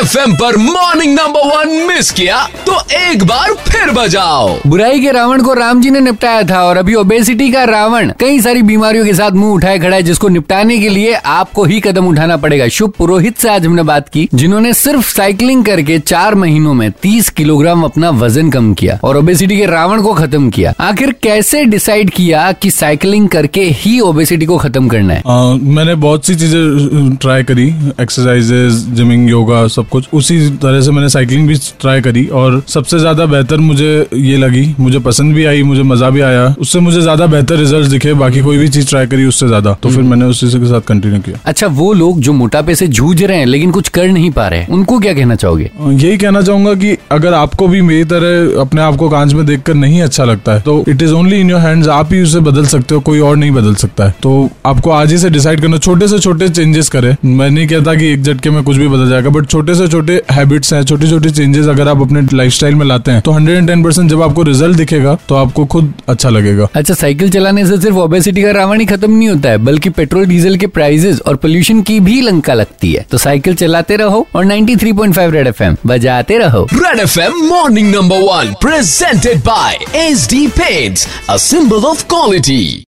F पर morning number one miss किया तो एक बार फिर बजाओ। बुराई के रावण को राम जी ने निपटाया था और अभी ओबेसिटी का रावण कई सारी बीमारियों के साथ मुँह उठाए खड़ा है जिसको निपटाने के लिए आपको ही कदम उठाना पड़ेगा। शुभ पुरोहित से आज हमने बात की जिन्होंने सिर्फ़ साइकिलिंग करके चार महीनों में तीस किलोग्राम अपना वज़न कम किया और ओबेसिटी के रावण को खत्म किया। आखिर कैसे डिसाइड किया कि साइकिलिंग करके ही ओबेसिटी को खत्म करना है? आ, मैंने बहुत सी चीज़ें ट्राई करी एक्सरसाइजेज जिमिंग योगा सब कुछ उसी तरह से मैंने साइकिलिंग भी ट्राई करी और सबसे ज़्यादा बेहतर मुझे ये लगी मुझे पसंद भी आई मुझे मज़ा भी आया। उससे मुझे ज़्यादा बेहतर रिज़ल्ट दिखे बाकी कोई भी चीज़ ट्राई करी उससे ज़्यादा। तो फिर मैंने उसी के साथ कंटिन्यू किया। अच्छा वो लोग जो मोटापे से जूझ रहे हैं लेकिन कुछ कर नहीं पा रहे उनको क्या कहना चाहोगे? यही कहना चाहूँगा कि अगर आपको भी मेरी तरह अपने आप को कांच में देखकर नहीं अच्छा लगता है तो it is only in your hands आप ही उसे बदल सकते हो कोई और नहीं बदल सकता है। तो आपको आज ही से डिसाइड करना छोटे से छोटे चेंजेस करें। मैं नहीं कहता कि एक झटके में कुछ भी बदल जाएगा बट छोटे से छोटे हैबिट्स हैं छोटे छोटे चेंजेस अगर आप अपने लाइफस्टाइल में लाते हैं तो हंड्रेड एंड टेन परसेंट जब आपको रिज़ल्ट दिखेगा तो आपको खुद अच्छा लगेगा। अच्छा साइकिल चलाने से सिर्फ़ ओबेसिटी का रावण ही खत्म नहीं होता है बल्कि पेट्रोल डीजल के प्राइसेस और पोल्यूशन की भी लंका लगती है। तो साइकिल चलाते रहो और 93.5 रेड एफएम बजाते रहो। Red FM morning number one presented by H D paints a symbol of quality